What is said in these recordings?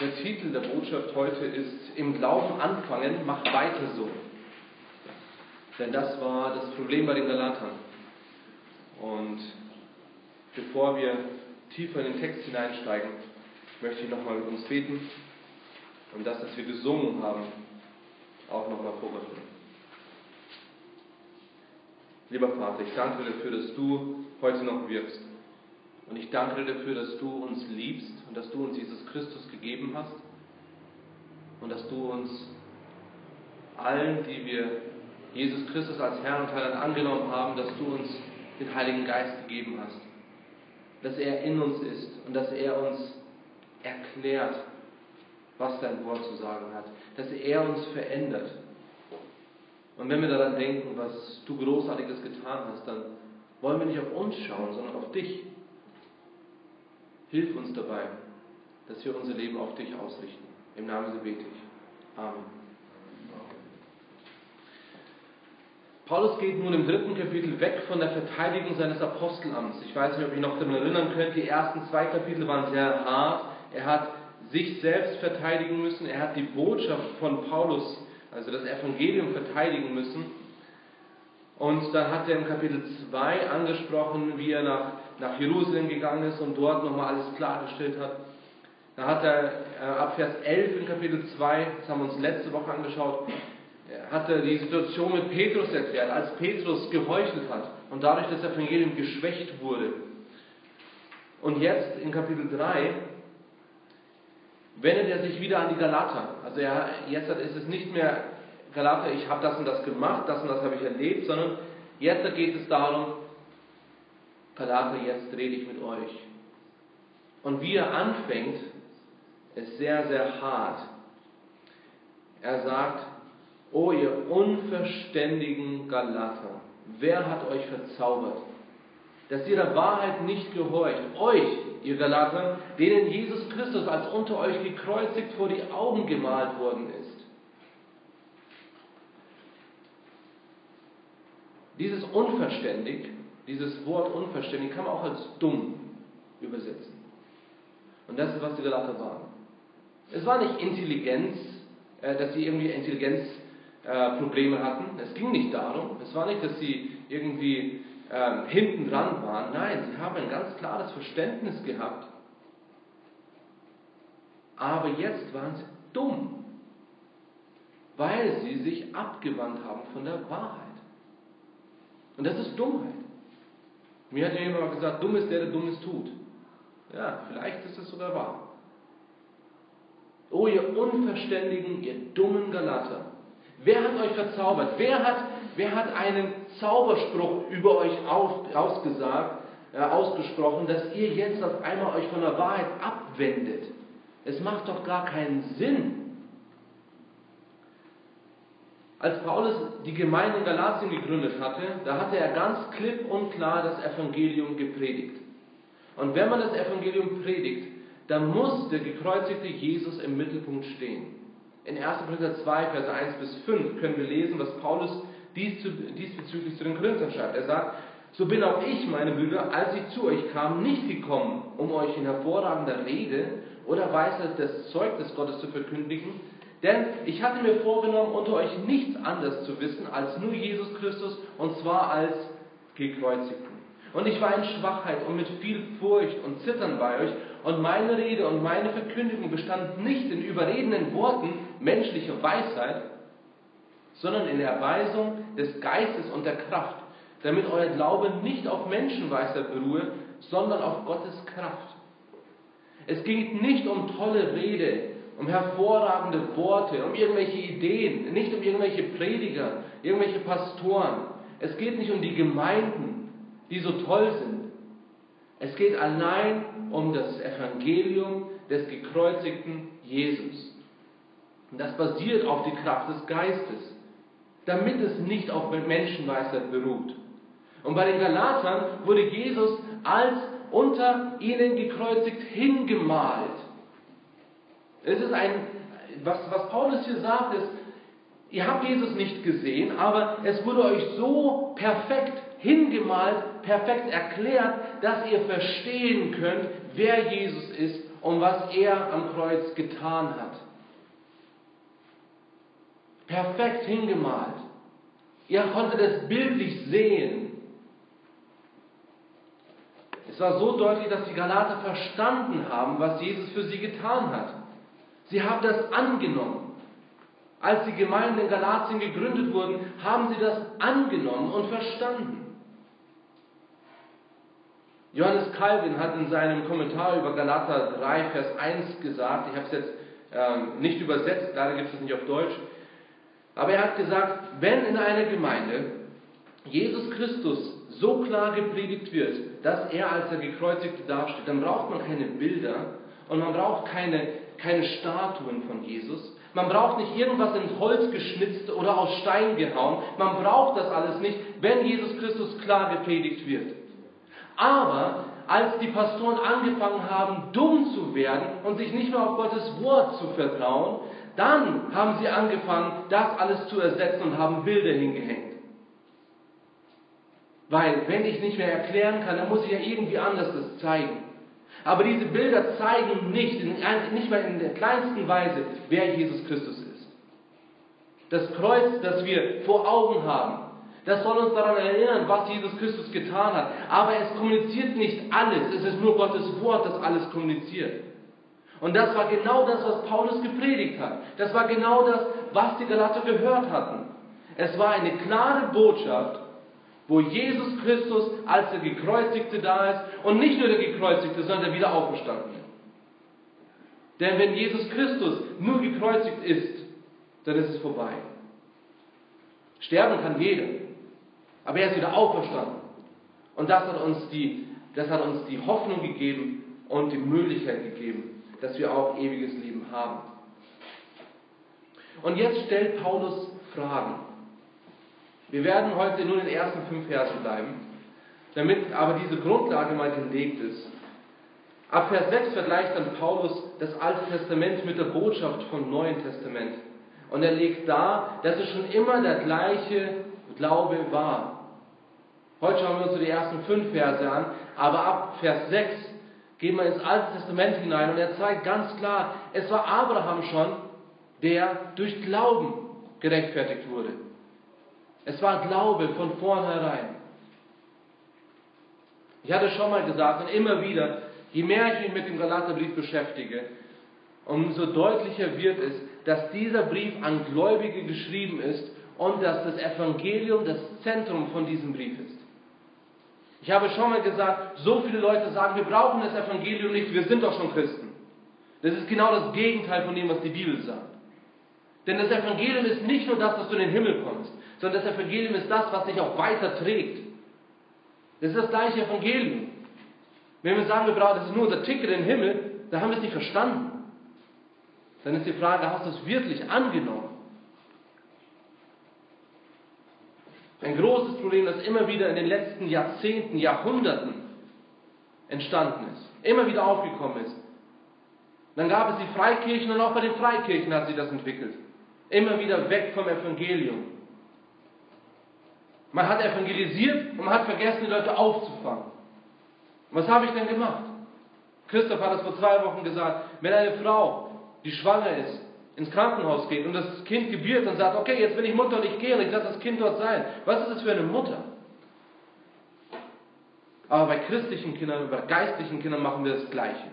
Der Titel der Botschaft heute ist Im Glauben anfangen, mach weiter so. Denn das war das Problem bei den Galatern. Und bevor wir tiefer in den Text hineinsteigen, möchte ich nochmal mit uns beten und das, was wir gesungen haben, auch nochmal vorüberführen. Lieber Vater, ich danke dir dafür, dass du heute noch wirkst. Und ich danke dir dafür, dass du uns liebst und dass du uns Jesus Christus gegeben hast und dass du uns allen, die wir Jesus Christus als Herr und Heiland angenommen haben, dass du uns den Heiligen Geist gegeben hast. Dass er in uns ist und dass er uns erklärt, was dein Wort zu sagen hat. Dass er uns verändert. Und wenn wir daran denken, was du Großartiges getan hast, dann wollen wir nicht auf uns schauen, sondern auf dich. Hilf uns dabei, dass wir unser Leben auf dich ausrichten. Im Namen Sie bete ich. Amen. Paulus geht nun im dritten Kapitel weg von der Verteidigung seines Apostelamts. Ich weiß nicht, ob ihr noch daran erinnern könnt, die ersten zwei Kapitel waren sehr hart. Er hat sich selbst verteidigen müssen, er hat die Botschaft von Paulus, also das Evangelium, verteidigen müssen. Und dann hat er im Kapitel 2 angesprochen, wie er nach, nach Jerusalem gegangen ist und dort nochmal alles klargestellt hat. Da hat er äh, ab Vers 11 in Kapitel 2, das haben wir uns letzte Woche angeschaut, hat er die Situation mit Petrus erklärt, als Petrus geheuchelt hat und dadurch das Evangelium geschwächt wurde. Und jetzt in Kapitel 3 wendet er sich wieder an die Galater. Also er, jetzt ist es nicht mehr Galater, ich habe das und das gemacht, das und das habe ich erlebt, sondern jetzt geht es darum, Galater, jetzt rede ich mit euch. Und wie er anfängt, ist sehr, sehr hart. Er sagt, O ihr unverständigen Galater, wer hat euch verzaubert, dass ihr der Wahrheit nicht gehorcht? Euch, ihr Galater, denen Jesus Christus als unter euch gekreuzigt vor die Augen gemalt worden ist. Dieses unverständig, dieses Wort unverständig kann man auch als dumm übersetzen. Und das ist, was die Galater waren. Es war nicht Intelligenz, äh, dass sie irgendwie Intelligenz äh, hatten. Es ging nicht darum. Es war nicht, dass sie irgendwie ähm, hinten dran waren. Nein, sie haben ein ganz klares Verständnis gehabt. Aber jetzt waren sie dumm, weil sie sich abgewandt haben von der Wahrheit. Und das ist Dummheit. Mir hat ja jemand mal gesagt, dumm ist der, der Dummes tut. Ja, vielleicht ist es sogar wahr. Oh, ihr Unverständigen, ihr dummen Galater. Wer hat euch verzaubert? Wer hat, wer hat einen Zauberspruch über euch auf, ausgesagt, äh, ausgesprochen, dass ihr jetzt auf einmal euch von der Wahrheit abwendet? Es macht doch gar keinen Sinn. Als Paulus die Gemeinde in Galatien gegründet hatte, da hatte er ganz klipp und klar das Evangelium gepredigt. Und wenn man das Evangelium predigt, dann muss der gekreuzigte Jesus im Mittelpunkt stehen. In 1. Korinther 2, Verse 1 bis 5 können wir lesen, was Paulus diesbezüglich zu den Korinthern schreibt. Er sagt, so bin auch ich, meine Brüder, als ich zu euch kam, nicht gekommen, um euch in hervorragender Rede oder Weisheit das Zeugnis Gottes zu verkündigen, denn ich hatte mir vorgenommen, unter euch nichts anderes zu wissen als nur Jesus Christus und zwar als gekreuzigten. Und ich war in Schwachheit und mit viel Furcht und Zittern bei euch. Und meine Rede und meine Verkündigung bestand nicht in überredenden Worten menschlicher Weisheit, sondern in der Erweisung des Geistes und der Kraft, damit euer Glaube nicht auf Menschenweisheit beruhe, sondern auf Gottes Kraft. Es ging nicht um tolle Rede, um hervorragende Worte, um irgendwelche Ideen, nicht um irgendwelche Prediger, irgendwelche Pastoren. Es geht nicht um die Gemeinden, die so toll sind. Es geht allein um das Evangelium des gekreuzigten Jesus. Und das basiert auf die Kraft des Geistes, damit es nicht auf Menschenweisheit beruht. Und bei den Galatern wurde Jesus als unter ihnen gekreuzigt hingemalt. Es ist ein, was, was Paulus hier sagt, ist, ihr habt Jesus nicht gesehen, aber es wurde euch so perfekt hingemalt, perfekt erklärt, dass ihr verstehen könnt, wer Jesus ist um was er am Kreuz getan hat. Perfekt hingemalt. Ihr konntet es bildlich sehen. Es war so deutlich, dass die Galater verstanden haben, was Jesus für sie getan hat. Sie haben das angenommen. Als die Gemeinden in Galatien gegründet wurden, haben sie das angenommen und verstanden. Johannes Calvin hat in seinem Kommentar über Galater 3, Vers 1 gesagt, ich habe es jetzt ähm, nicht übersetzt, leider gibt es es nicht auf Deutsch, aber er hat gesagt, wenn in einer Gemeinde Jesus Christus so klar gepredigt wird, dass er als der Gekreuzigte dasteht, dann braucht man keine Bilder und man braucht keine, keine Statuen von Jesus. Man braucht nicht irgendwas ins Holz geschnitzt oder aus Stein gehauen. Man braucht das alles nicht, wenn Jesus Christus klar gepredigt wird. Aber als die Pastoren angefangen haben, dumm zu werden und sich nicht mehr auf Gottes Wort zu vertrauen, dann haben sie angefangen, das alles zu ersetzen und haben Bilder hingehängt. Weil, wenn ich nicht mehr erklären kann, dann muss ich ja irgendwie anders das zeigen. Aber diese Bilder zeigen nicht, nicht mal in der kleinsten Weise, wer Jesus Christus ist. Das Kreuz, das wir vor Augen haben, das soll uns daran erinnern, was Jesus Christus getan hat. Aber es kommuniziert nicht alles. Es ist nur Gottes Wort, das alles kommuniziert. Und das war genau das, was Paulus gepredigt hat. Das war genau das, was die Galater gehört hatten. Es war eine klare Botschaft, wo Jesus Christus als der Gekreuzigte da ist und nicht nur der Gekreuzigte, sondern der wieder auferstanden. Denn wenn Jesus Christus nur gekreuzigt ist, dann ist es vorbei. Sterben kann jeder. Aber er ist wieder auferstanden. Und das hat uns die, das hat uns die Hoffnung gegeben und die Möglichkeit gegeben, dass wir auch ewiges Leben haben. Und jetzt stellt Paulus Fragen. Wir werden heute nur in den ersten fünf Versen bleiben, damit aber diese Grundlage mal gelegt ist. Ab Vers 6 vergleicht dann Paulus das Alte Testament mit der Botschaft vom Neuen Testament. Und er legt dar, dass es schon immer der gleiche Glaube war. Heute schauen wir uns die ersten fünf Verse an, aber ab Vers 6 gehen wir ins Alte Testament hinein und er zeigt ganz klar, es war Abraham schon, der durch Glauben gerechtfertigt wurde. Es war Glaube von vornherein. Ich hatte schon mal gesagt und immer wieder, je mehr ich mich mit dem Galaterbrief beschäftige, umso deutlicher wird es, dass dieser Brief an Gläubige geschrieben ist und dass das Evangelium das Zentrum von diesem Brief ist. Ich habe schon mal gesagt, so viele Leute sagen, wir brauchen das Evangelium nicht, wir sind doch schon Christen. Das ist genau das Gegenteil von dem, was die Bibel sagt. Denn das Evangelium ist nicht nur das, dass du in den Himmel kommst, sondern das Evangelium ist das, was dich auch weiter trägt. Das ist das gleiche Evangelium. Wenn wir sagen, wir brauchen, das ist nur unser Ticket in den Himmel, dann haben wir es nicht verstanden. Dann ist die Frage, hast du es wirklich angenommen? Ein großes Problem, das immer wieder in den letzten Jahrzehnten, Jahrhunderten entstanden ist, immer wieder aufgekommen ist. Dann gab es die Freikirchen und auch bei den Freikirchen hat sich das entwickelt. Immer wieder weg vom Evangelium. Man hat evangelisiert und man hat vergessen, die Leute aufzufangen. Was habe ich denn gemacht? Christoph hat es vor zwei Wochen gesagt, wenn eine Frau, die schwanger ist, ins Krankenhaus geht und das Kind gebiert und sagt, okay, jetzt bin ich Mutter und ich gehe und ich lasse das Kind dort sein. Was ist das für eine Mutter? Aber bei christlichen Kindern bei geistlichen Kindern machen wir das Gleiche.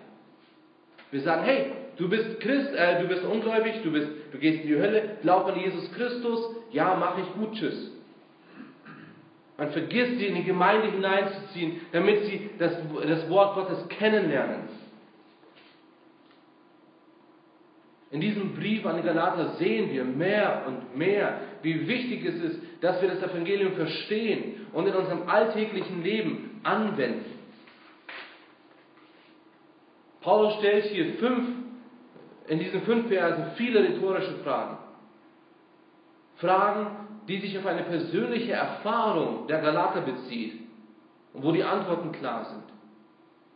Wir sagen, hey, du bist Christ, äh, du bist ungläubig, du, bist, du gehst in die Hölle, glaub an Jesus Christus, ja, mach ich gut, tschüss. Man vergisst sie in die Gemeinde hineinzuziehen, damit sie das, das Wort Gottes kennenlernen. In diesem Brief an die Galater sehen wir mehr und mehr, wie wichtig es ist, dass wir das Evangelium verstehen und in unserem alltäglichen Leben anwenden. Paulus stellt hier fünf, in diesen fünf Versen viele rhetorische Fragen. Fragen, die sich auf eine persönliche Erfahrung der Galater bezieht und wo die Antworten klar sind.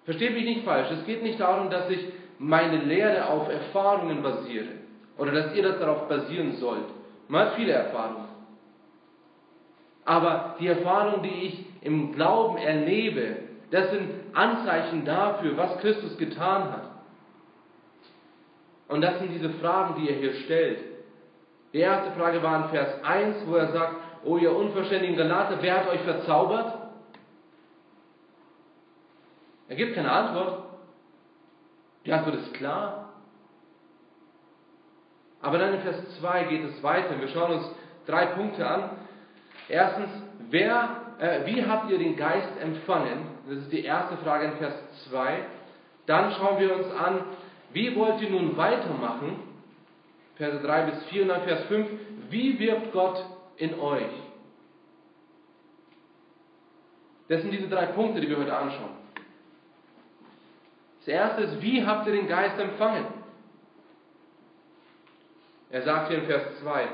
Versteht mich nicht falsch, es geht nicht darum, dass ich meine Lehre auf Erfahrungen basiere oder dass ihr das darauf basieren sollt. Man hat viele Erfahrungen. Aber die Erfahrungen, die ich im Glauben erlebe, das sind Anzeichen dafür, was Christus getan hat. Und das sind diese Fragen, die er hier stellt. Die erste Frage war in Vers 1, wo er sagt, O ihr unverständigen Galater, wer hat euch verzaubert? Er gibt keine Antwort. Die Antwort ist klar. Aber dann in Vers 2 geht es weiter. Wir schauen uns drei Punkte an. Erstens, wer, äh, wie habt ihr den Geist empfangen? Das ist die erste Frage in Vers 2. Dann schauen wir uns an, wie wollt ihr nun weitermachen? Verse 3 bis 4 und dann Vers 5. Wie wirkt Gott in euch? Das sind diese drei Punkte, die wir heute anschauen. Das erste ist, wie habt ihr den Geist empfangen? Er sagt hier in Vers 2,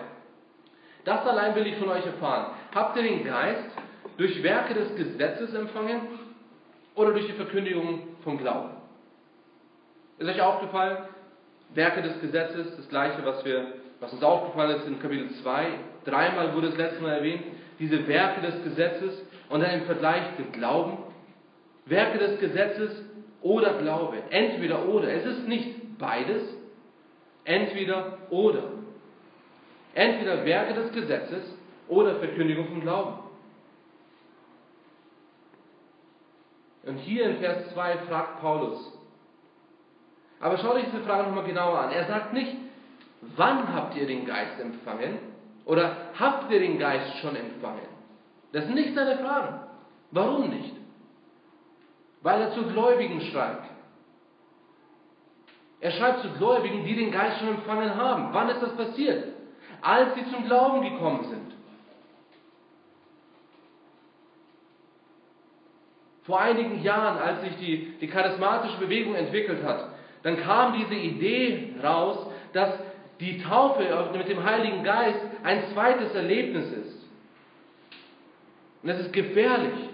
das allein will ich von euch erfahren. Habt ihr den Geist durch Werke des Gesetzes empfangen oder durch die Verkündigung vom Glauben? Ist euch aufgefallen? Werke des Gesetzes, das gleiche, was, wir, was uns aufgefallen ist in Kapitel 2. Dreimal wurde es letztes Mal erwähnt. Diese Werke des Gesetzes und dann im Vergleich den Glauben. Werke des Gesetzes oder Glaube. Entweder oder. Es ist nicht beides. Entweder oder. Entweder Werke des Gesetzes oder Verkündigung vom Glauben. Und hier in Vers 2 fragt Paulus, aber schau dich diese Frage nochmal genauer an. Er sagt nicht, wann habt ihr den Geist empfangen oder habt ihr den Geist schon empfangen? Das sind nicht seine Fragen. Warum nicht? Weil er zu Gläubigen schreibt. Er schreibt zu Gläubigen, die den Geist schon empfangen haben. Wann ist das passiert? Als sie zum Glauben gekommen sind. Vor einigen Jahren, als sich die, die charismatische Bewegung entwickelt hat, dann kam diese Idee raus, dass die Taufe mit dem Heiligen Geist ein zweites Erlebnis ist. Und das ist gefährlich.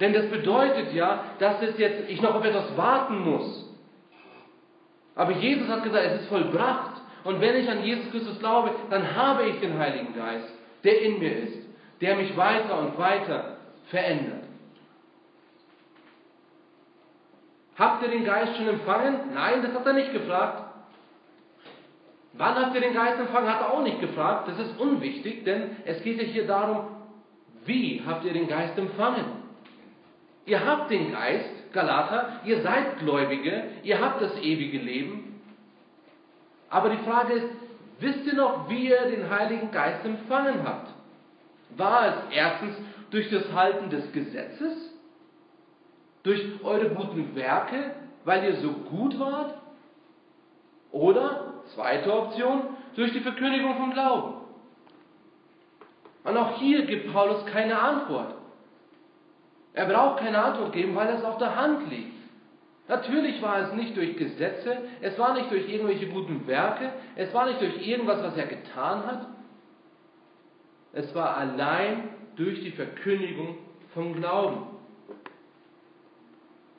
Denn das bedeutet ja, dass es jetzt, ich noch auf etwas warten muss. Aber Jesus hat gesagt, es ist vollbracht. Und wenn ich an Jesus Christus glaube, dann habe ich den Heiligen Geist, der in mir ist, der mich weiter und weiter verändert. Habt ihr den Geist schon empfangen? Nein, das hat er nicht gefragt. Wann habt ihr den Geist empfangen? Hat er auch nicht gefragt. Das ist unwichtig, denn es geht ja hier darum, wie habt ihr den Geist empfangen? Ihr habt den Geist, Galater, ihr seid Gläubige, ihr habt das ewige Leben. Aber die Frage ist, wisst ihr noch, wie ihr den Heiligen Geist empfangen habt? War es erstens durch das Halten des Gesetzes? Durch eure guten Werke, weil ihr so gut wart? Oder, zweite Option, durch die Verkündigung vom Glauben. Und auch hier gibt Paulus keine Antwort. Er braucht keine Antwort geben, weil es auf der Hand liegt. Natürlich war es nicht durch Gesetze, es war nicht durch irgendwelche guten Werke, es war nicht durch irgendwas, was er getan hat. Es war allein durch die Verkündigung vom Glauben.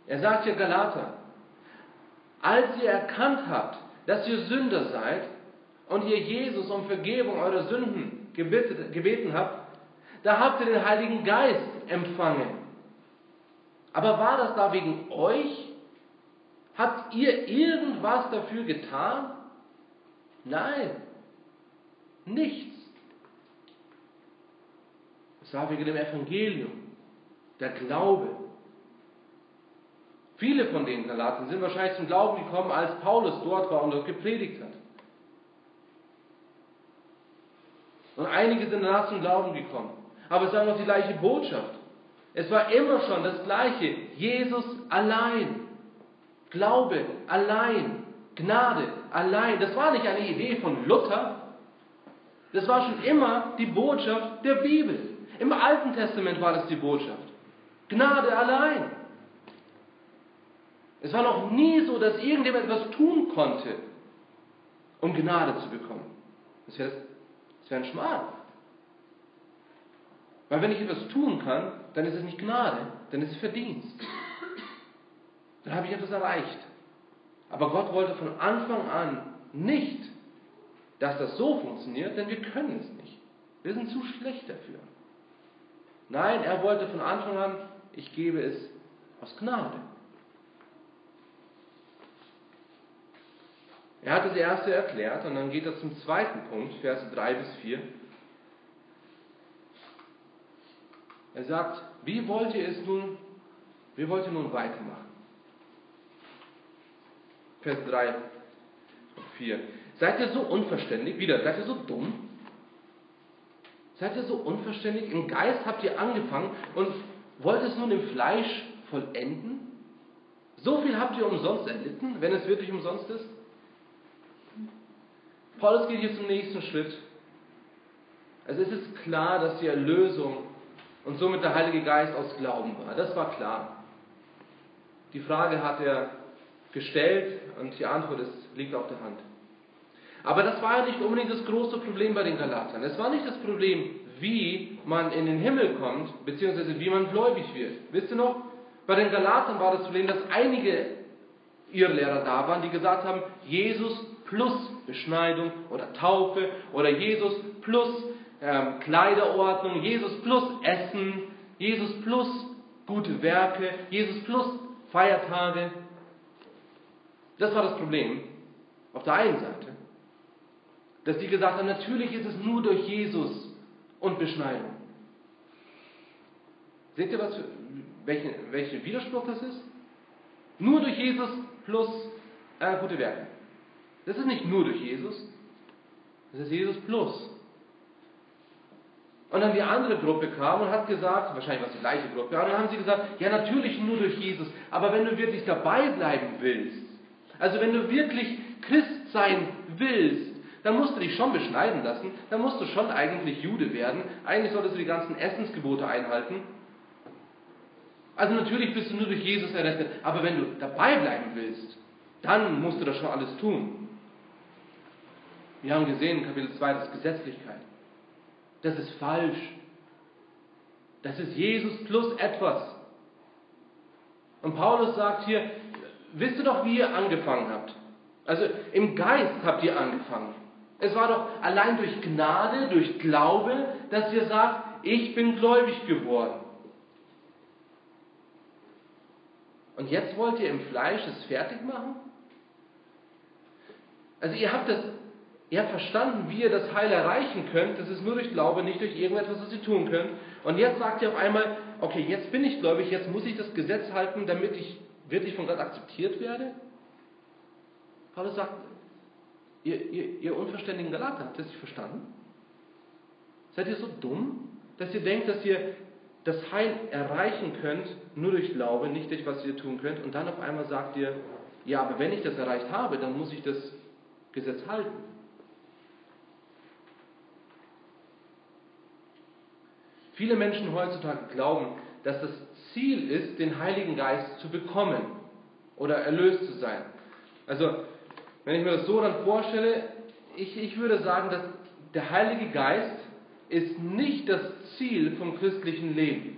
Er sagt hier Galater, als ihr erkannt habt, dass ihr Sünder seid und ihr Jesus um Vergebung eurer Sünden gebeten habt, da habt ihr den Heiligen Geist empfangen. Aber war das da wegen euch? Habt ihr irgendwas dafür getan? Nein, nichts. Es war wegen dem Evangelium, der Glaube. Viele von den Galaten sind wahrscheinlich zum Glauben gekommen, als Paulus dort war und dort gepredigt hat. Und einige sind danach zum Glauben gekommen. Aber es war noch die gleiche Botschaft. Es war immer schon das Gleiche. Jesus allein. Glaube allein. Gnade allein. Das war nicht eine Idee von Luther. Das war schon immer die Botschaft der Bibel. Im Alten Testament war das die Botschaft. Gnade allein. Es war noch nie so, dass irgendjemand etwas tun konnte, um Gnade zu bekommen. Das wäre wär ein Schmarrn. Weil wenn ich etwas tun kann, dann ist es nicht Gnade, dann ist es Verdienst. Dann habe ich etwas erreicht. Aber Gott wollte von Anfang an nicht, dass das so funktioniert, denn wir können es nicht. Wir sind zu schlecht dafür. Nein, er wollte von Anfang an, ich gebe es aus Gnade. Er hat das erste erklärt und dann geht er zum zweiten Punkt, Verse 3 bis 4. Er sagt, wie wollt ihr es nun, wie wollt ihr nun weitermachen? Vers 3 und 4. Seid ihr so unverständlich? Wieder, seid ihr so dumm? Seid ihr so unverständlich? Im Geist habt ihr angefangen und wollt es nun im Fleisch vollenden? So viel habt ihr umsonst erlitten, wenn es wirklich umsonst ist? Paulus geht hier zum nächsten Schritt. Also es ist klar, dass die Erlösung und somit der Heilige Geist aus Glauben war. Das war klar. Die Frage hat er gestellt und die Antwort ist, liegt auf der Hand. Aber das war ja nicht unbedingt das große Problem bei den Galatern. Es war nicht das Problem, wie man in den Himmel kommt, beziehungsweise wie man gläubig wird. Wisst ihr noch? Bei den Galatern war das Problem, dass einige Irrlehrer da waren, die gesagt haben, Jesus plus Beschneidung oder Taufe oder Jesus plus ähm, Kleiderordnung, Jesus plus Essen, Jesus plus gute Werke, Jesus plus Feiertage. Das war das Problem auf der einen Seite. Dass die gesagt haben, natürlich ist es nur durch Jesus und Beschneidung. Seht ihr, was welchen welche Widerspruch das ist? Nur durch Jesus plus äh, gute Werke. Das ist nicht nur durch Jesus, das ist Jesus plus. Und dann die andere Gruppe kam und hat gesagt, wahrscheinlich war es die gleiche Gruppe, und dann haben sie gesagt, ja natürlich nur durch Jesus, aber wenn du wirklich dabei bleiben willst, also wenn du wirklich Christ sein willst, dann musst du dich schon beschneiden lassen, dann musst du schon eigentlich Jude werden, eigentlich solltest du die ganzen Essensgebote einhalten. Also natürlich bist du nur durch Jesus errettet, aber wenn du dabei bleiben willst, dann musst du das schon alles tun. Wir haben gesehen, Kapitel 2, das Gesetzlichkeit. Das ist falsch. Das ist Jesus plus etwas. Und Paulus sagt hier, wisst ihr doch, wie ihr angefangen habt? Also im Geist habt ihr angefangen. Es war doch allein durch Gnade, durch Glaube, dass ihr sagt, ich bin gläubig geworden. Und jetzt wollt ihr im Fleisch es fertig machen? Also ihr habt das Ihr verstanden, wie ihr das Heil erreichen könnt. Das ist nur durch Glaube, nicht durch irgendetwas, was ihr tun könnt. Und jetzt sagt ihr auf einmal, okay, jetzt bin ich gläubig, jetzt muss ich das Gesetz halten, damit ich wirklich von Gott akzeptiert werde. Paulus sagt, ihr, ihr, ihr unverständigen Galater, habt ihr das verstanden? Seid ihr so dumm, dass ihr denkt, dass ihr das Heil erreichen könnt, nur durch Glaube, nicht durch was ihr tun könnt. Und dann auf einmal sagt ihr, ja, aber wenn ich das erreicht habe, dann muss ich das Gesetz halten. Viele Menschen heutzutage glauben, dass das Ziel ist, den Heiligen Geist zu bekommen oder erlöst zu sein. Also, wenn ich mir das so dann vorstelle, ich, ich würde sagen, dass der Heilige Geist ist nicht das Ziel vom christlichen Leben.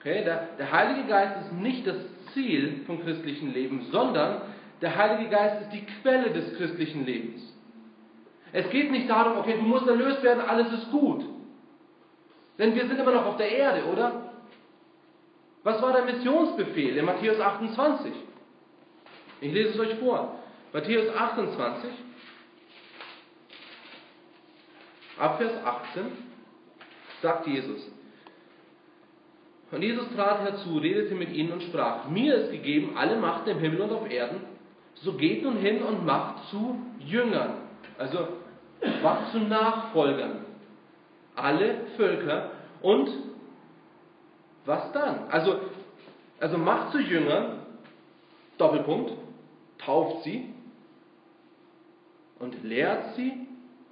Okay, der, der Heilige Geist ist nicht das Ziel vom christlichen Leben, sondern der Heilige Geist ist die Quelle des christlichen Lebens. Es geht nicht darum, okay, du musst erlöst werden, alles ist gut. Denn wir sind immer noch auf der Erde, oder? Was war der Missionsbefehl in Matthäus 28? Ich lese es euch vor. Matthäus 28, ab Vers 18, sagt Jesus. Und Jesus trat herzu, redete mit ihnen und sprach, mir ist gegeben alle Macht im Himmel und auf Erden, so geht nun hin und macht zu Jüngern, also macht zu Nachfolgern alle Völker und was dann? Also, also macht zu Jüngern, Doppelpunkt, tauft sie und lehrt sie,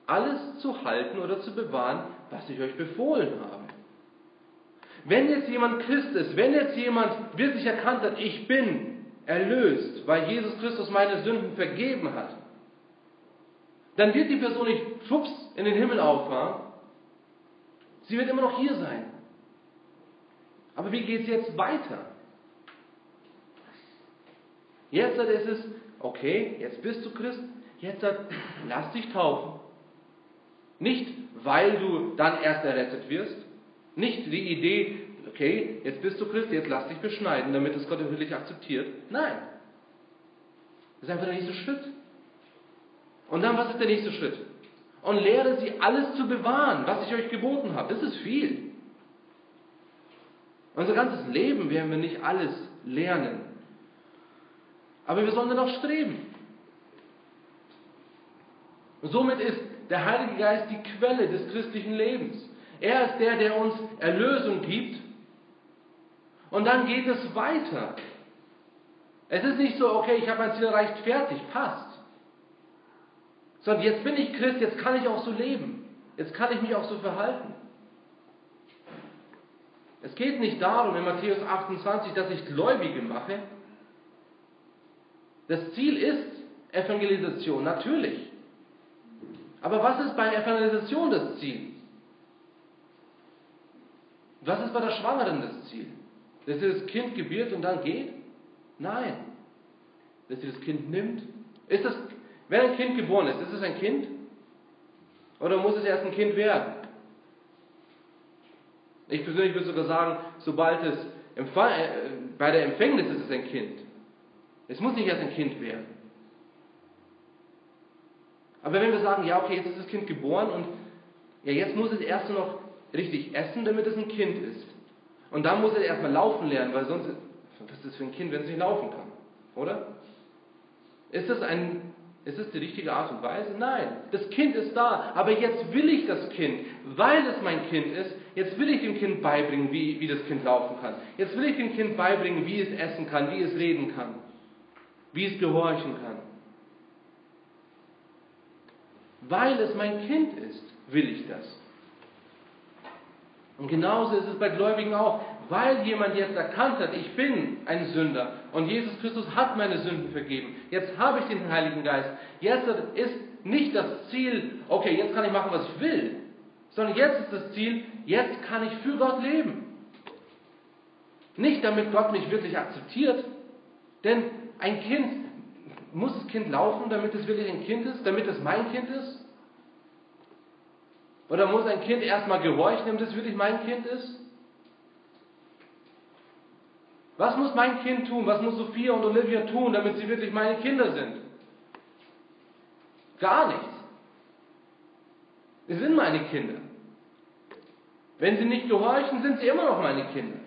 alles zu halten oder zu bewahren, was ich euch befohlen habe. Wenn jetzt jemand Christ ist, wenn jetzt jemand wirklich erkannt hat, ich bin erlöst, weil Jesus Christus meine Sünden vergeben hat, dann wird die Person nicht schwupps in den Himmel auffahren, Sie wird immer noch hier sein. Aber wie geht es jetzt weiter? Jetzt ist es, okay, jetzt bist du Christ, jetzt lass dich taufen. Nicht, weil du dann erst errettet wirst. Nicht die Idee, okay, jetzt bist du Christ, jetzt lass dich beschneiden, damit es Gott wirklich akzeptiert. Nein. Das ist einfach der nächste Schritt. Und dann, was ist der nächste Schritt? Und lehre sie alles zu bewahren, was ich euch geboten habe. Das ist viel. Unser ganzes Leben werden wir nicht alles lernen. Aber wir sollen danach streben. Und somit ist der Heilige Geist die Quelle des christlichen Lebens. Er ist der, der uns Erlösung gibt. Und dann geht es weiter. Es ist nicht so, okay, ich habe mein Ziel erreicht, fertig, passt. Sondern jetzt bin ich Christ, jetzt kann ich auch so leben. Jetzt kann ich mich auch so verhalten. Es geht nicht darum in Matthäus 28, dass ich Gläubige mache. Das Ziel ist Evangelisation, natürlich. Aber was ist bei Evangelisation das Ziel? Was ist bei der Schwangeren das Ziel? Dass sie das Kind gebiert und dann geht? Nein. Dass sie das Kind nimmt? Ist das, wenn ein Kind geboren ist, ist es ein Kind? Oder muss es erst ein Kind werden? Ich persönlich würde sogar sagen, sobald es äh, bei der Empfängnis ist es ein Kind. Es muss nicht erst ein Kind werden. Aber wenn wir sagen, ja, okay, jetzt ist das Kind geboren und ja, jetzt muss es erst noch richtig essen, damit es ein Kind ist. Und dann muss es erstmal laufen lernen, weil sonst, was ist das für ein Kind, wenn es nicht laufen kann? Oder? Ist das, ein, ist das die richtige Art und Weise? Nein. Das Kind ist da, aber jetzt will ich das Kind, weil es mein Kind ist, jetzt will ich dem Kind beibringen, wie, wie das Kind laufen kann. Jetzt will ich dem Kind beibringen, wie es essen kann, wie es reden kann, wie es gehorchen kann. Weil es mein Kind ist, will ich das. Und genauso ist es bei Gläubigen auch. Weil jemand jetzt erkannt hat, ich bin ein Sünder und Jesus Christus hat meine Sünden vergeben. Jetzt habe ich den Heiligen Geist. Jetzt ist nicht das Ziel, okay, jetzt kann ich machen, was ich will, sondern jetzt ist das Ziel, jetzt kann ich für Gott leben. Nicht damit Gott mich wirklich akzeptiert, denn ein Kind muss das Kind laufen, damit es wirklich ein Kind ist, damit es mein Kind ist? Oder muss ein Kind erstmal gehorchen, damit es wirklich mein Kind ist? Was muss mein Kind tun? Was muss Sophia und Olivia tun, damit sie wirklich meine Kinder sind? Gar nichts. Sie sind meine Kinder. Wenn sie nicht gehorchen, sind sie immer noch meine Kinder.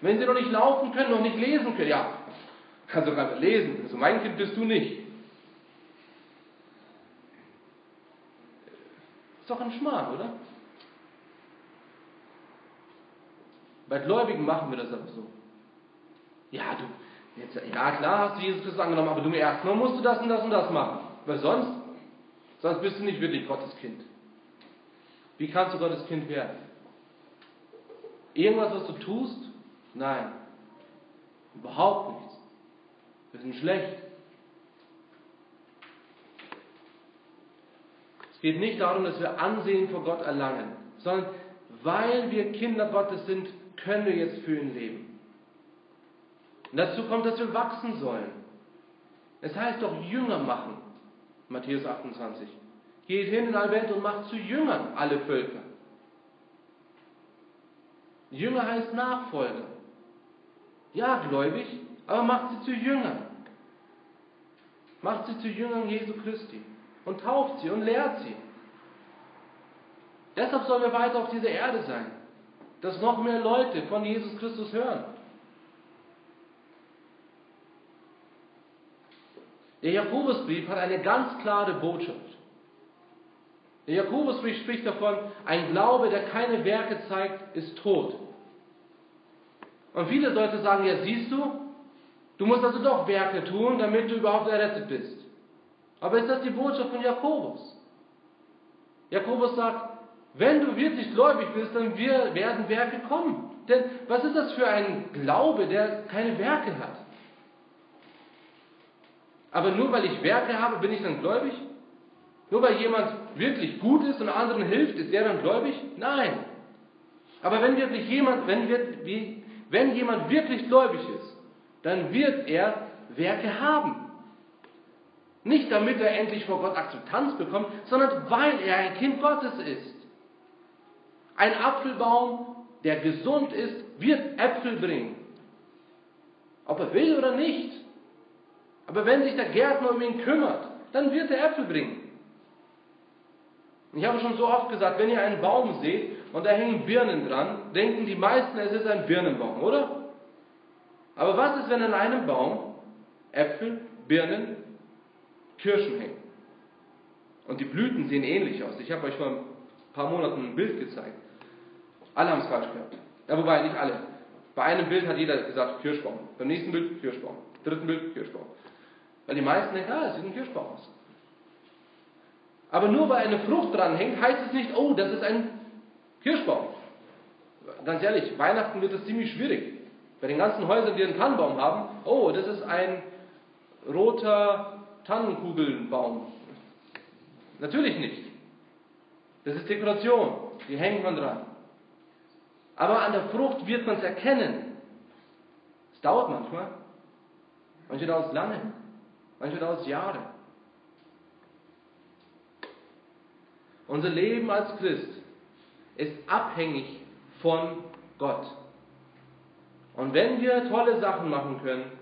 Wenn sie noch nicht laufen können, noch nicht lesen können, ja, kann sogar lesen. Also mein Kind bist du nicht. Ist doch ein Schmarrn, oder? Bei Gläubigen machen wir das aber so. Ja, du, jetzt, ja klar hast du Jesus Christus angenommen, aber du erstmal musst du das und das und das machen. Weil sonst, sonst bist du nicht wirklich Gottes Kind. Wie kannst du Gottes Kind werden? Irgendwas, was du tust? Nein. Überhaupt nichts. Wir sind schlecht. Es geht nicht darum, dass wir Ansehen vor Gott erlangen, sondern weil wir Kinder Gottes sind, können wir jetzt für ihn leben. Und dazu kommt, dass wir wachsen sollen. Es heißt doch Jünger machen. Matthäus 28. Geht hin in alle Welt und macht zu Jüngern alle Völker. Jünger heißt Nachfolger. Ja, gläubig, aber macht sie zu Jüngern. Macht sie zu Jüngern Jesu Christi und tauft sie und lehrt sie. Deshalb sollen wir weiter auf dieser Erde sein, dass noch mehr Leute von Jesus Christus hören. Der Jakobusbrief hat eine ganz klare Botschaft. Der Jakobusbrief spricht davon, ein Glaube, der keine Werke zeigt, ist tot. Und viele Leute sagen, ja siehst du, du musst also doch Werke tun, damit du überhaupt errettet bist. Aber ist das die Botschaft von Jakobus? Jakobus sagt, wenn du wirklich gläubig bist, dann werden Werke kommen. Denn was ist das für ein Glaube, der keine Werke hat? Aber nur weil ich Werke habe, bin ich dann gläubig? Nur weil jemand wirklich gut ist und anderen hilft, ist der dann gläubig? Nein. Aber wenn wirklich jemand, wenn, wenn jemand wirklich gläubig ist, dann wird er Werke haben. Nicht damit er endlich vor Gott Akzeptanz bekommt, sondern weil er ein Kind Gottes ist. Ein Apfelbaum, der gesund ist, wird Äpfel bringen. Ob er will oder nicht. Aber wenn sich der Gärtner um ihn kümmert, dann wird er Äpfel bringen. Ich habe schon so oft gesagt, wenn ihr einen Baum seht und da hängen Birnen dran, denken die meisten, es ist ein Birnenbaum, oder? Aber was ist, wenn an einem Baum Äpfel, Birnen, Kirschen hängen? Und die Blüten sehen ähnlich aus. Ich habe euch vor ein paar Monaten ein Bild gezeigt. Alle haben es falsch gehabt. Ja, wobei, nicht alle. Bei einem Bild hat jeder gesagt Kirschbaum. Beim nächsten Bild Kirschbaum. Dritten Bild Kirschbaum. Weil die meisten denken, ah, es sieht ein Kirschbaum aus. Aber nur weil eine Frucht dranhängt, heißt es nicht, oh, das ist ein Kirschbaum. Ganz ehrlich, Weihnachten wird es ziemlich schwierig. Bei den ganzen Häusern, die einen Tannenbaum haben, oh, das ist ein roter Tannenkugelbaum. Natürlich nicht. Das ist Dekoration, die hängt man dran. Aber an der Frucht wird man es erkennen. Es dauert manchmal. Manche dauert es lange. Manche dauert es Jahre. Unser Leben als Christ ist abhängig von Gott. Und wenn wir tolle Sachen machen können,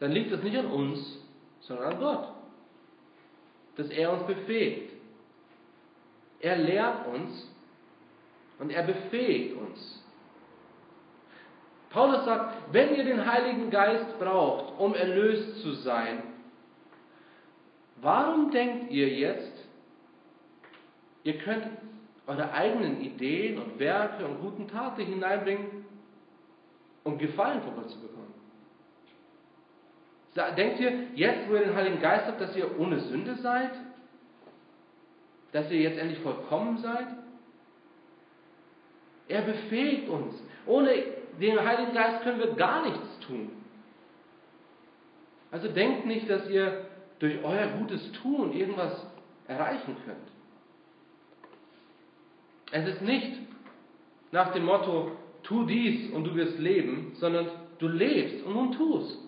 dann liegt es nicht an uns, sondern an Gott. Dass er uns befähigt. Er lehrt uns und er befähigt uns. Paulus sagt, wenn ihr den Heiligen Geist braucht, um erlöst zu sein, warum denkt ihr jetzt, ihr könnt eure eigenen Ideen und Werke und guten Taten hineinbringen, um Gefallen von Gott zu bekommen? Denkt ihr, jetzt wo ihr den Heiligen Geist habt, dass ihr ohne Sünde seid? Dass ihr jetzt endlich vollkommen seid? Er befähigt uns. Ohne den Heiligen Geist können wir gar nichts tun. Also denkt nicht, dass ihr durch euer gutes Tun irgendwas erreichen könnt. Es ist nicht nach dem Motto, tu dies und du wirst leben, sondern du lebst und nun tust.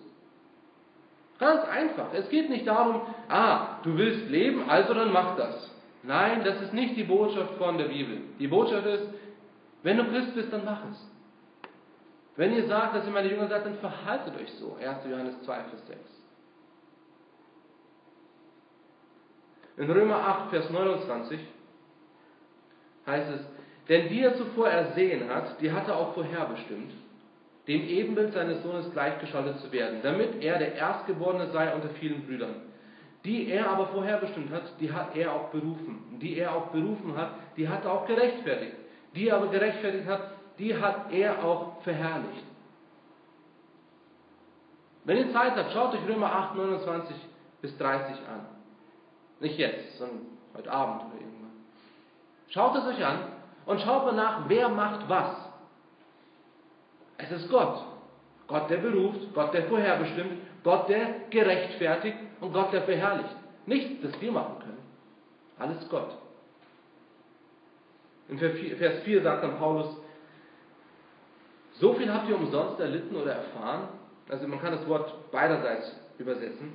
Ganz einfach. Es geht nicht darum, ah, du willst leben, also dann mach das. Nein, das ist nicht die Botschaft von der Bibel. Die Botschaft ist, wenn du Christ bist, dann mach es. Wenn ihr sagt, dass ihr meine Jünger seid, dann verhaltet euch so. 1. Johannes 2, Vers 6. In Römer 8, Vers 29 heißt es, denn die er zuvor ersehen hat, die hat er auch vorherbestimmt, dem Ebenbild seines Sohnes gleichgeschaltet zu werden, damit er der Erstgeborene sei unter vielen Brüdern. Die er aber vorherbestimmt hat, die hat er auch berufen. Die er auch berufen hat, die hat er auch gerechtfertigt. Die er aber gerechtfertigt hat, die hat er auch verherrlicht. Wenn ihr Zeit habt, schaut euch Römer 8, 29 bis 30 an. Nicht jetzt, sondern heute Abend oder irgendwann. Schaut es euch an und schaut mal nach, wer macht was. Es ist Gott. Gott, der beruft, Gott, der vorherbestimmt, Gott, der gerechtfertigt und Gott, der verherrlicht. Nichts, das wir machen können. Alles Gott. In Vers 4 sagt dann Paulus, so viel habt ihr umsonst erlitten oder erfahren. Also man kann das Wort beiderseits übersetzen.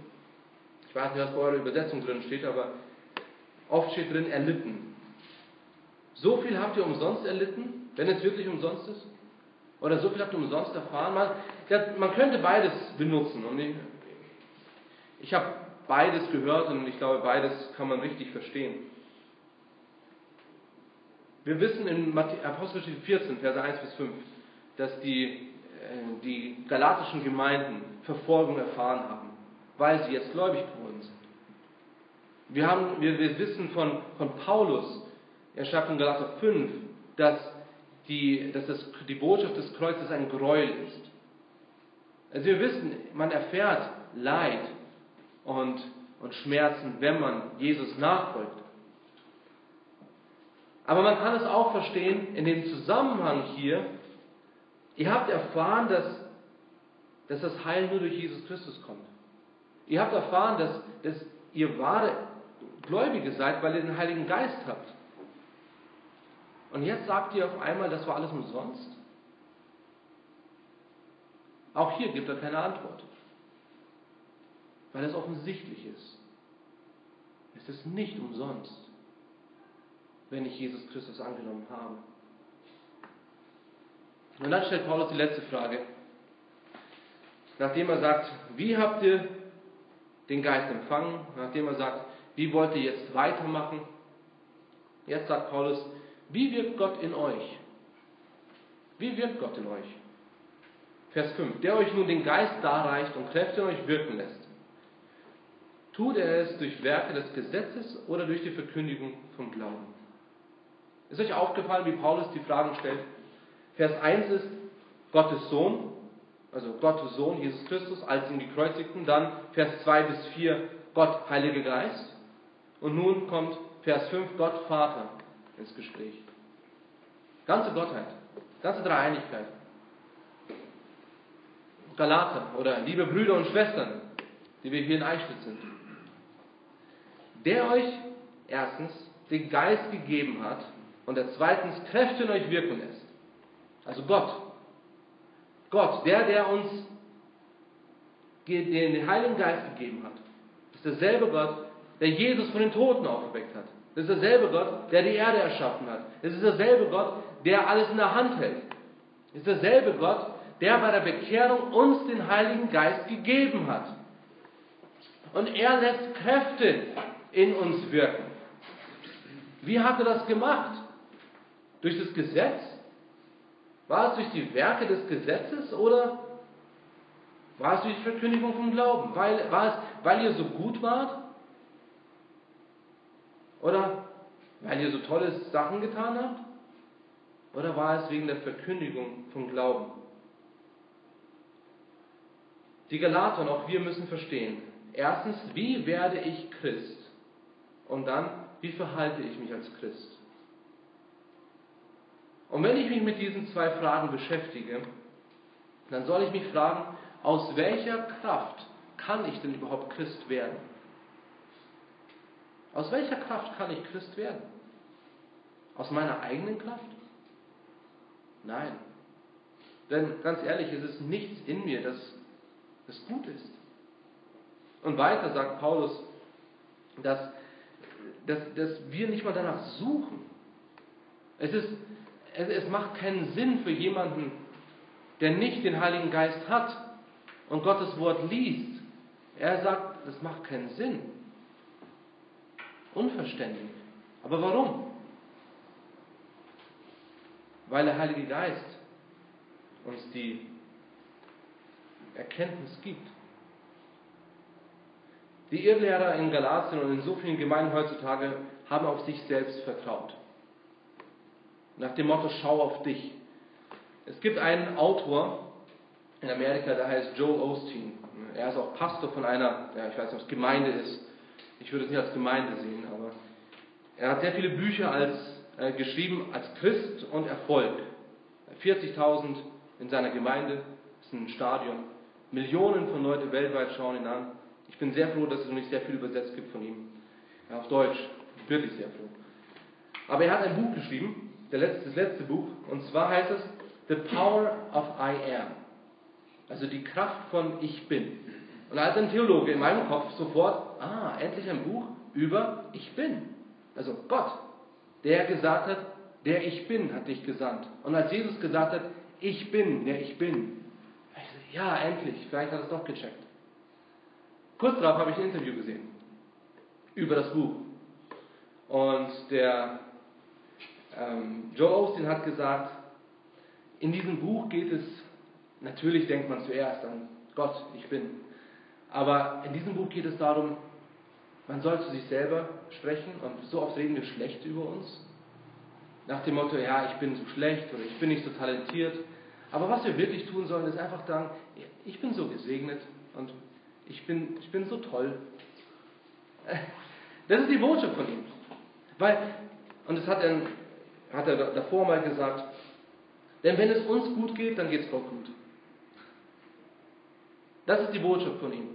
Ich weiß nicht, was bei eurer Übersetzung drin steht, aber oft steht drin erlitten. So viel habt ihr umsonst erlitten, wenn es wirklich umsonst ist. Oder so viel habt ihr umsonst erfahren. Man, man könnte beides benutzen. Und ich, ich habe beides gehört und ich glaube, beides kann man richtig verstehen. Wir wissen in Apostelgeschichte 14, Verse 1 bis 5, dass die, äh, die galatischen Gemeinden Verfolgung erfahren haben, weil sie jetzt gläubig geworden sind. Wir, haben, wir, wir wissen von, von Paulus, er schreibt in Galater 5, dass, die, dass das, die Botschaft des Kreuzes ein Gräuel ist. Also wir wissen, man erfährt Leid und, und Schmerzen, wenn man Jesus nachfolgt. Aber man kann es auch verstehen in dem Zusammenhang hier, ihr habt erfahren, dass, dass das Heil nur durch Jesus Christus kommt. Ihr habt erfahren, dass, dass ihr wahre Gläubige seid, weil ihr den Heiligen Geist habt. Und jetzt sagt ihr auf einmal, das war alles umsonst? Auch hier gibt er keine Antwort. Weil es offensichtlich ist. Es ist nicht umsonst wenn ich Jesus Christus angenommen habe. Und dann stellt Paulus die letzte Frage. Nachdem er sagt, wie habt ihr den Geist empfangen, nachdem er sagt, wie wollt ihr jetzt weitermachen? Jetzt sagt Paulus, wie wirkt Gott in euch? Wie wirkt Gott in euch? Vers 5. Der euch nun den Geist darreicht und Kräfte in euch wirken lässt. Tut er es durch Werke des Gesetzes oder durch die Verkündigung vom Glauben? Ist euch aufgefallen, wie Paulus die Fragen stellt? Vers 1 ist Gottes Sohn, also Gottes Sohn, Jesus Christus, als ihn gekreuzigten. Dann Vers 2 bis 4, Gott, Heiliger Geist. Und nun kommt Vers 5, Gott, Vater ins Gespräch. Ganze Gottheit, ganze Dreieinigkeit. Galater oder liebe Brüder und Schwestern, die wir hier in Eichstätt sind. Der euch erstens den Geist gegeben hat und der zweitens Kräfte in euch wirken lässt. Also Gott. Gott, der, der uns den Heiligen Geist gegeben hat, ist derselbe Gott, der Jesus von den Toten auferweckt hat. Das ist derselbe Gott, der die Erde erschaffen hat. Das ist derselbe Gott, der alles in der Hand hält. Das ist derselbe Gott, der bei der Bekehrung uns den Heiligen Geist gegeben hat. Und er lässt Kräfte in uns wirken. Wie hat er das gemacht? Durch das Gesetz? War es durch die Werke des Gesetzes oder war es durch die Verkündigung vom Glauben? Weil, war es, weil ihr so gut wart? Oder weil ihr so tolle Sachen getan habt? Oder war es wegen der Verkündigung vom Glauben? Die Galater und auch wir müssen verstehen. Erstens, wie werde ich Christ? Und dann, wie verhalte ich mich als Christ? Und wenn ich mich mit diesen zwei Fragen beschäftige, dann soll ich mich fragen, aus welcher Kraft kann ich denn überhaupt Christ werden? Aus welcher Kraft kann ich Christ werden? Aus meiner eigenen Kraft? Nein. Denn ganz ehrlich, es ist nichts in mir, das, das gut ist. Und weiter sagt Paulus, dass, dass, dass wir nicht mal danach suchen. Es, ist, es, macht keinen Sinn für jemanden, der nicht den Heiligen Geist hat und Gottes Wort liest. Er sagt, das macht keinen Sinn. Unverständlich. Aber warum? Weil der Heilige Geist uns die Erkenntnis gibt. Die Irrlehrer in Galatien und in so vielen Gemeinden heutzutage haben auf sich selbst vertraut. Nach dem Motto, schau auf dich. Es gibt einen Autor in Amerika, der heißt Joel Osteen. Er ist auch Pastor von einer, ja, ich weiß nicht, ob es Gemeinde ist. Ich würde es nicht als Gemeinde sehen, aber er hat sehr viele Bücher als, äh, geschrieben als Christ und Erfolg. 40.000 in seiner Gemeinde, das ist ein Stadion. Millionen von Leuten weltweit schauen ihn an. Ich bin sehr froh, dass es noch nicht sehr viel übersetzt gibt von ihm. Ja, auf Deutsch. Wirklich sehr froh. Aber er hat ein Buch geschrieben, letzte, das letzte Buch, und zwar heißt es The Power of I Am. Also die Kraft von Ich Bin. Und als ein Theologe in meinem Kopf sofort, ah, endlich ein Buch über Ich Bin. Also Gott, der gesagt hat, der Ich Bin hat dich gesandt. Und als Jesus gesagt hat, ich bin, der ich bin. Ich so, ja, endlich, vielleicht hat er es doch gecheckt. Kurz darauf habe ich ein Interview gesehen über das Buch. Und der ähm, Joe Austin hat gesagt, in diesem Buch geht es, natürlich denkt man zuerst an Gott, ich bin. Aber in diesem Buch geht es darum, man soll zu sich selber sprechen und so oft reden wir schlecht über uns. Nach dem Motto, ja, ich bin so schlecht oder ich bin nicht so talentiert. Aber was wir wirklich tun sollen, ist einfach sagen, ich bin so gesegnet und ich bin, ich bin so toll. Das ist die Botschaft von ihm. Weil, und das hat er, hat er davor mal gesagt, denn wenn es uns gut geht, dann geht es Gott gut. Das ist die Botschaft von ihm.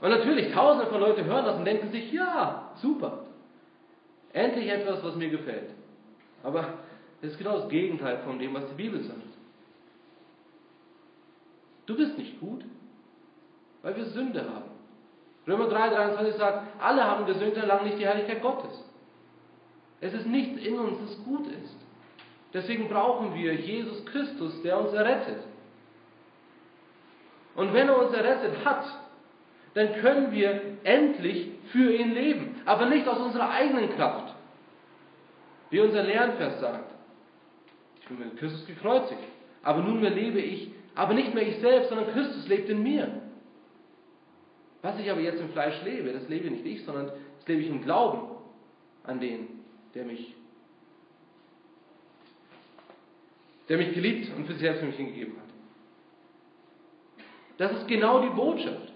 Und natürlich, tausende von Leuten hören das und denken sich, ja, super. Endlich etwas, was mir gefällt. Aber das ist genau das Gegenteil von dem, was die Bibel sagt. Du bist nicht gut, weil wir Sünde haben. Römer 3, 23 sagt, alle haben gesündigt und erlangen nicht die Herrlichkeit Gottes. Es ist nichts in uns, das gut ist. Deswegen brauchen wir Jesus Christus, der uns errettet. Und wenn er uns errettet hat, dann können wir endlich für ihn leben, aber nicht aus unserer eigenen Kraft. Wie unser Lernvers sagt. Ich bin mit Christus gekreuzigt, aber nunmehr lebe ich, aber nicht mehr ich selbst, sondern Christus lebt in mir. Was ich aber jetzt im Fleisch lebe, das lebe nicht ich, sondern das lebe ich im Glauben an den, der mich, der mich geliebt und für sich selbst für mich hingegeben hat. Das ist genau die Botschaft.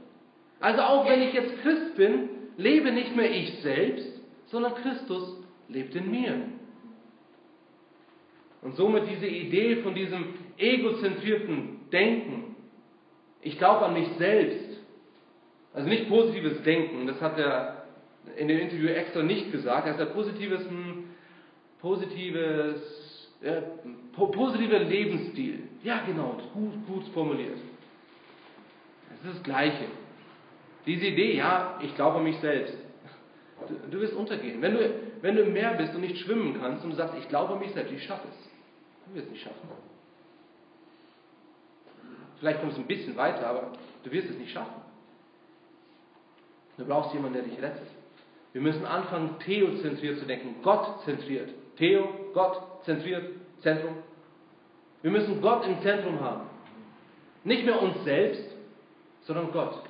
Also auch wenn ich jetzt Christ bin, lebe nicht mehr ich selbst, sondern Christus lebt in mir. Und somit diese Idee von diesem egozentrierten Denken. Ich glaube an mich selbst. Also nicht positives Denken, das hat er in dem Interview extra nicht gesagt. Er sagt positives, ein positives, äh, positiver Lebensstil. Ja, genau, gut, gut formuliert. Das ist das Gleiche. Diese Idee, ja, ich glaube an mich selbst. Du, du wirst untergehen. Wenn du, wenn du im Meer bist und nicht schwimmen kannst und du sagst, ich glaube an mich selbst, ich schaffe es. Du wirst es nicht schaffen. Vielleicht kommst du ein bisschen weiter, aber du wirst es nicht schaffen. Du brauchst jemanden, der dich rettet. Wir müssen anfangen, theozentriert zu denken, Gott zentriert. Theo, Gott, zentriert, Zentrum. Wir müssen Gott im Zentrum haben. Nicht mehr uns selbst, sondern Gott.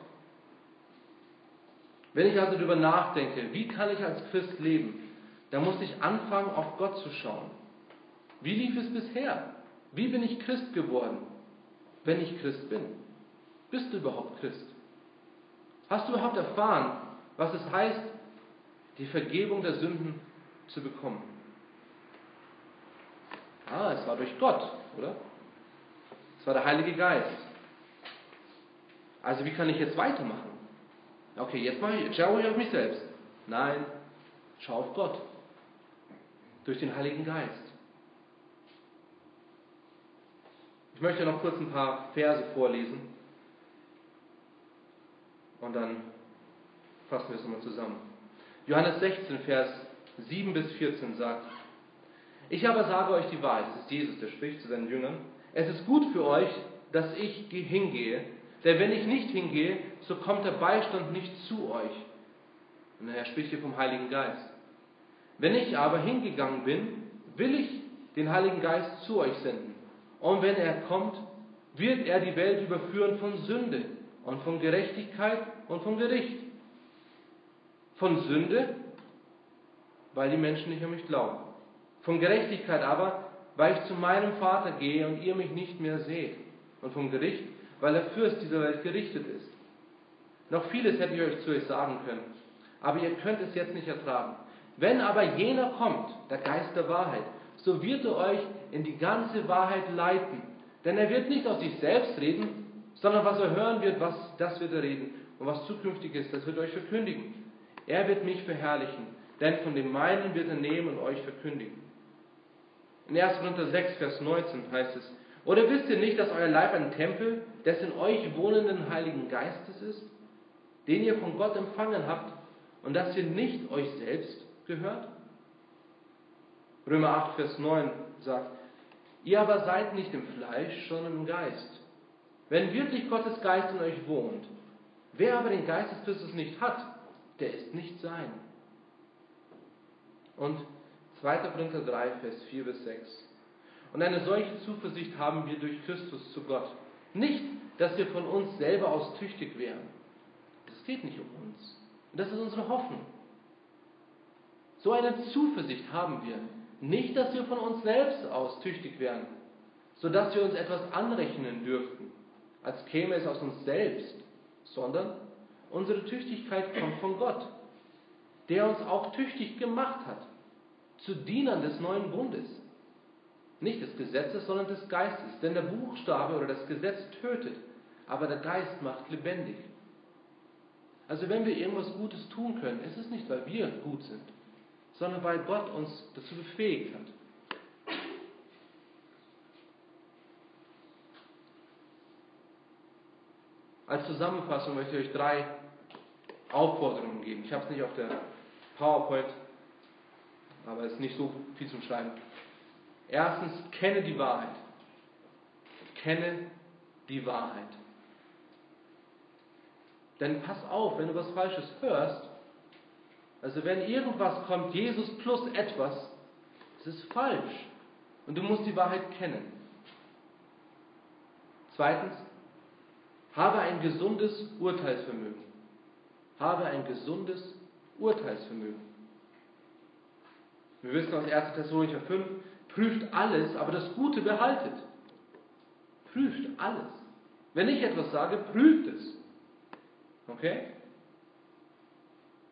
Wenn ich also darüber nachdenke, wie kann ich als Christ leben, dann muss ich anfangen, auf Gott zu schauen. Wie lief es bisher? Wie bin ich Christ geworden, wenn ich Christ bin? Bist du überhaupt Christ? Hast du überhaupt erfahren, was es heißt, die Vergebung der Sünden zu bekommen? Ah, es war durch Gott, oder? Es war der Heilige Geist. Also wie kann ich jetzt weitermachen? Okay, jetzt, mache ich, schaue ich auf mich selbst. Nein, schau auf Gott. Durch den Heiligen Geist. Ich möchte noch kurz ein paar Verse vorlesen und dann fassen wir es nochmal zusammen. Johannes 16, Vers 7 bis 14 sagt, ich aber sage euch die Wahrheit, das ist Jesus, der spricht zu seinen Jüngern, es ist gut für euch, dass ich hingehe, denn wenn ich nicht hingehe, so kommt der Beistand nicht zu euch. Und er spricht hier vom Heiligen Geist. Wenn ich aber hingegangen bin, will ich den Heiligen Geist zu euch senden. Und wenn er kommt, wird er die Welt überführen von Sünde und von Gerechtigkeit und von Gericht. Von Sünde, weil die Menschen nicht an mich glauben. Von Gerechtigkeit aber, weil ich zu meinem Vater gehe und ihr mich nicht mehr seht. Und vom Gericht, weil der Fürst dieser Welt gerichtet ist. Noch vieles hätte ich euch zu euch sagen können, aber ihr könnt es jetzt nicht ertragen. Wenn aber jener kommt, der Geist der Wahrheit, so wird er euch in die ganze Wahrheit leiten. Denn er wird nicht aus sich selbst reden, sondern was er hören wird, was, das wird er reden. Und was zukünftig ist, das wird er euch verkündigen. Er wird mich verherrlichen, denn von dem meinen wird er nehmen und euch verkündigen. In 1. Korinther 6, Vers 19 heißt es, oder wisst ihr nicht, dass euer Leib ein Tempel des in euch wohnenden Heiligen Geistes ist, den ihr von Gott empfangen habt und dass ihr nicht euch selbst gehört? Römer 8, Vers 9 sagt, ihr aber seid nicht im Fleisch, sondern im Geist. Wenn wirklich Gottes Geist in euch wohnt, wer aber den Geist des Christus nicht hat, der ist nicht sein. Und 2. Korinther 3, Vers 4 bis 6. Und eine solche Zuversicht haben wir durch Christus zu Gott. Nicht, dass wir von uns selber aus tüchtig wären. Es geht nicht um uns. Und das ist unsere Hoffnung. So eine Zuversicht haben wir. Nicht, dass wir von uns selbst aus tüchtig wären, sodass wir uns etwas anrechnen dürften, als käme es aus uns selbst, sondern unsere Tüchtigkeit kommt von Gott, der uns auch tüchtig gemacht hat, zu Dienern des neuen Bundes nicht des Gesetzes, sondern des Geistes. Denn der Buchstabe oder das Gesetz tötet, aber der Geist macht lebendig. Also wenn wir irgendwas Gutes tun können, ist es nicht, weil wir gut sind, sondern weil Gott uns dazu befähigt hat. Als Zusammenfassung möchte ich euch drei Aufforderungen geben. Ich habe es nicht auf der PowerPoint, aber es ist nicht so viel zum Schreiben. Erstens, kenne die Wahrheit. Kenne die Wahrheit. Denn pass auf, wenn du was Falsches hörst, also wenn irgendwas kommt, Jesus plus etwas, es ist falsch. Und du musst die Wahrheit kennen. Zweitens, habe ein gesundes Urteilsvermögen. Habe ein gesundes Urteilsvermögen. Wir wissen aus 1. Thessalonicher 5, prüft alles, aber das Gute behaltet. Prüft alles. Wenn ich etwas sage, prüft es. Okay?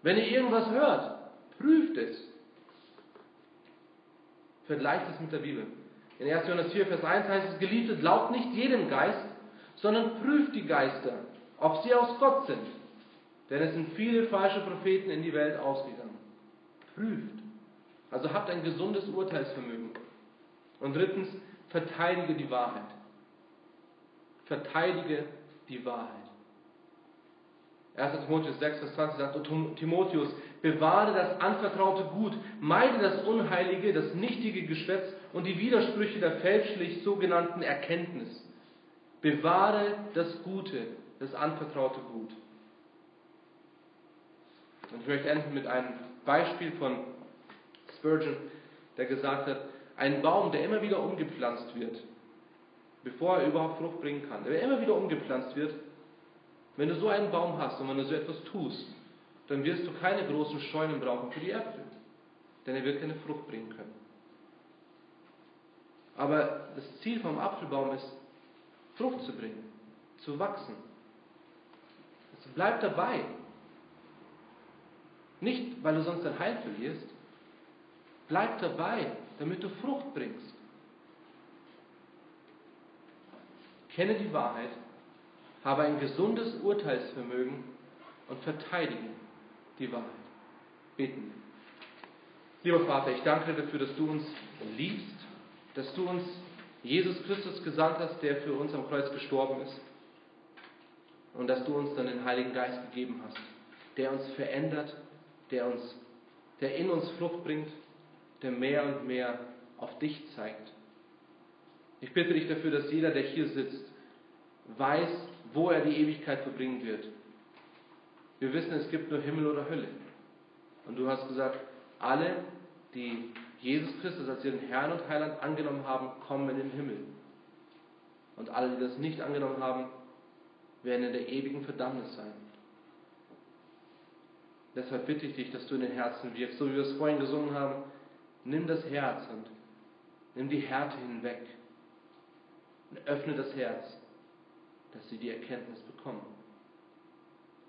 Wenn ihr irgendwas hört, prüft es. Vergleicht es mit der Bibel. In 1. Johannes 4, Vers 1 heißt es, Geliebte, glaubt nicht jedem Geist, sondern prüft die Geister, ob sie aus Gott sind. Denn es sind viele falsche Propheten in die Welt ausgegangen. Prüft. Also habt ein gesundes Urteilsvermögen. Und drittens, verteidige die Wahrheit. Verteidige die Wahrheit. 1. Timotheus 6, Vers 20 sagt, Timotheus, bewahre das anvertraute Gut, meide das Unheilige, das nichtige Geschwätz und die Widersprüche der fälschlich sogenannten Erkenntnis. Bewahre das Gute, das anvertraute Gut. Und ich möchte enden mit einem Beispiel von Spurgeon, der gesagt hat, ein Baum, der immer wieder umgepflanzt wird, bevor er überhaupt Frucht bringen kann, der immer wieder umgepflanzt wird, wenn du so einen Baum hast und wenn du so etwas tust, dann wirst du keine großen Scheunen brauchen für die Äpfel, denn er wird keine Frucht bringen können. Aber das Ziel vom Apfelbaum ist, Frucht zu bringen, zu wachsen. Also bleib dabei. Nicht, weil du sonst dein Heil verlierst. Bleib dabei, damit du Frucht bringst. Kenne die Wahrheit, habe ein gesundes Urteilsvermögen und verteidige die Wahrheit. Beten. Lieber Vater, ich danke dir dafür, dass du uns liebst, dass du uns Jesus Christus gesandt hast, der für uns am Kreuz gestorben ist. Und dass du uns dann den Heiligen Geist gegeben hast, der uns verändert, der, uns, der in uns Frucht bringt, der mehr und mehr auf dich zeigt. Ich bitte dich dafür, dass jeder, der hier sitzt, weiß, wo er die Ewigkeit verbringen wird. Wir wissen, es gibt nur Himmel oder Hölle. Und du hast gesagt, alle, die Jesus Christus als ihren Herrn und Heiland angenommen haben, kommen in den Himmel. Und alle, die das nicht angenommen haben, werden in der ewigen Verdammnis sein. Deshalb bitte ich dich, dass du in den Herzen wirkst, so wie wir es vorhin gesungen haben. Nimm das Herz und nimm die Härte hinweg und öffne das Herz, dass sie die Erkenntnis bekommen.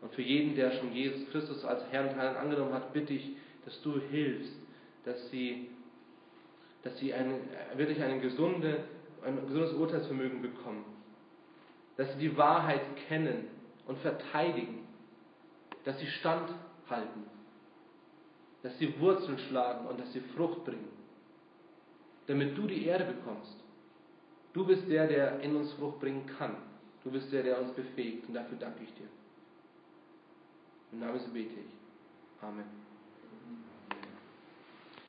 Und für jeden, der schon Jesus Christus als Herrn und Heiland angenommen hat, bitte ich, dass du hilfst, dass sie, dass sie eine, wirklich eine gesunde, ein gesundes Urteilsvermögen bekommen. Dass sie die Wahrheit kennen und verteidigen. Dass sie standhalten. Dass sie Wurzeln schlagen und dass sie Frucht bringen. Damit du die Erde bekommst. Du bist der, der in uns Frucht bringen kann. Du bist der, der uns befähigt. Und dafür danke ich dir. Im Namen bete ich. Amen.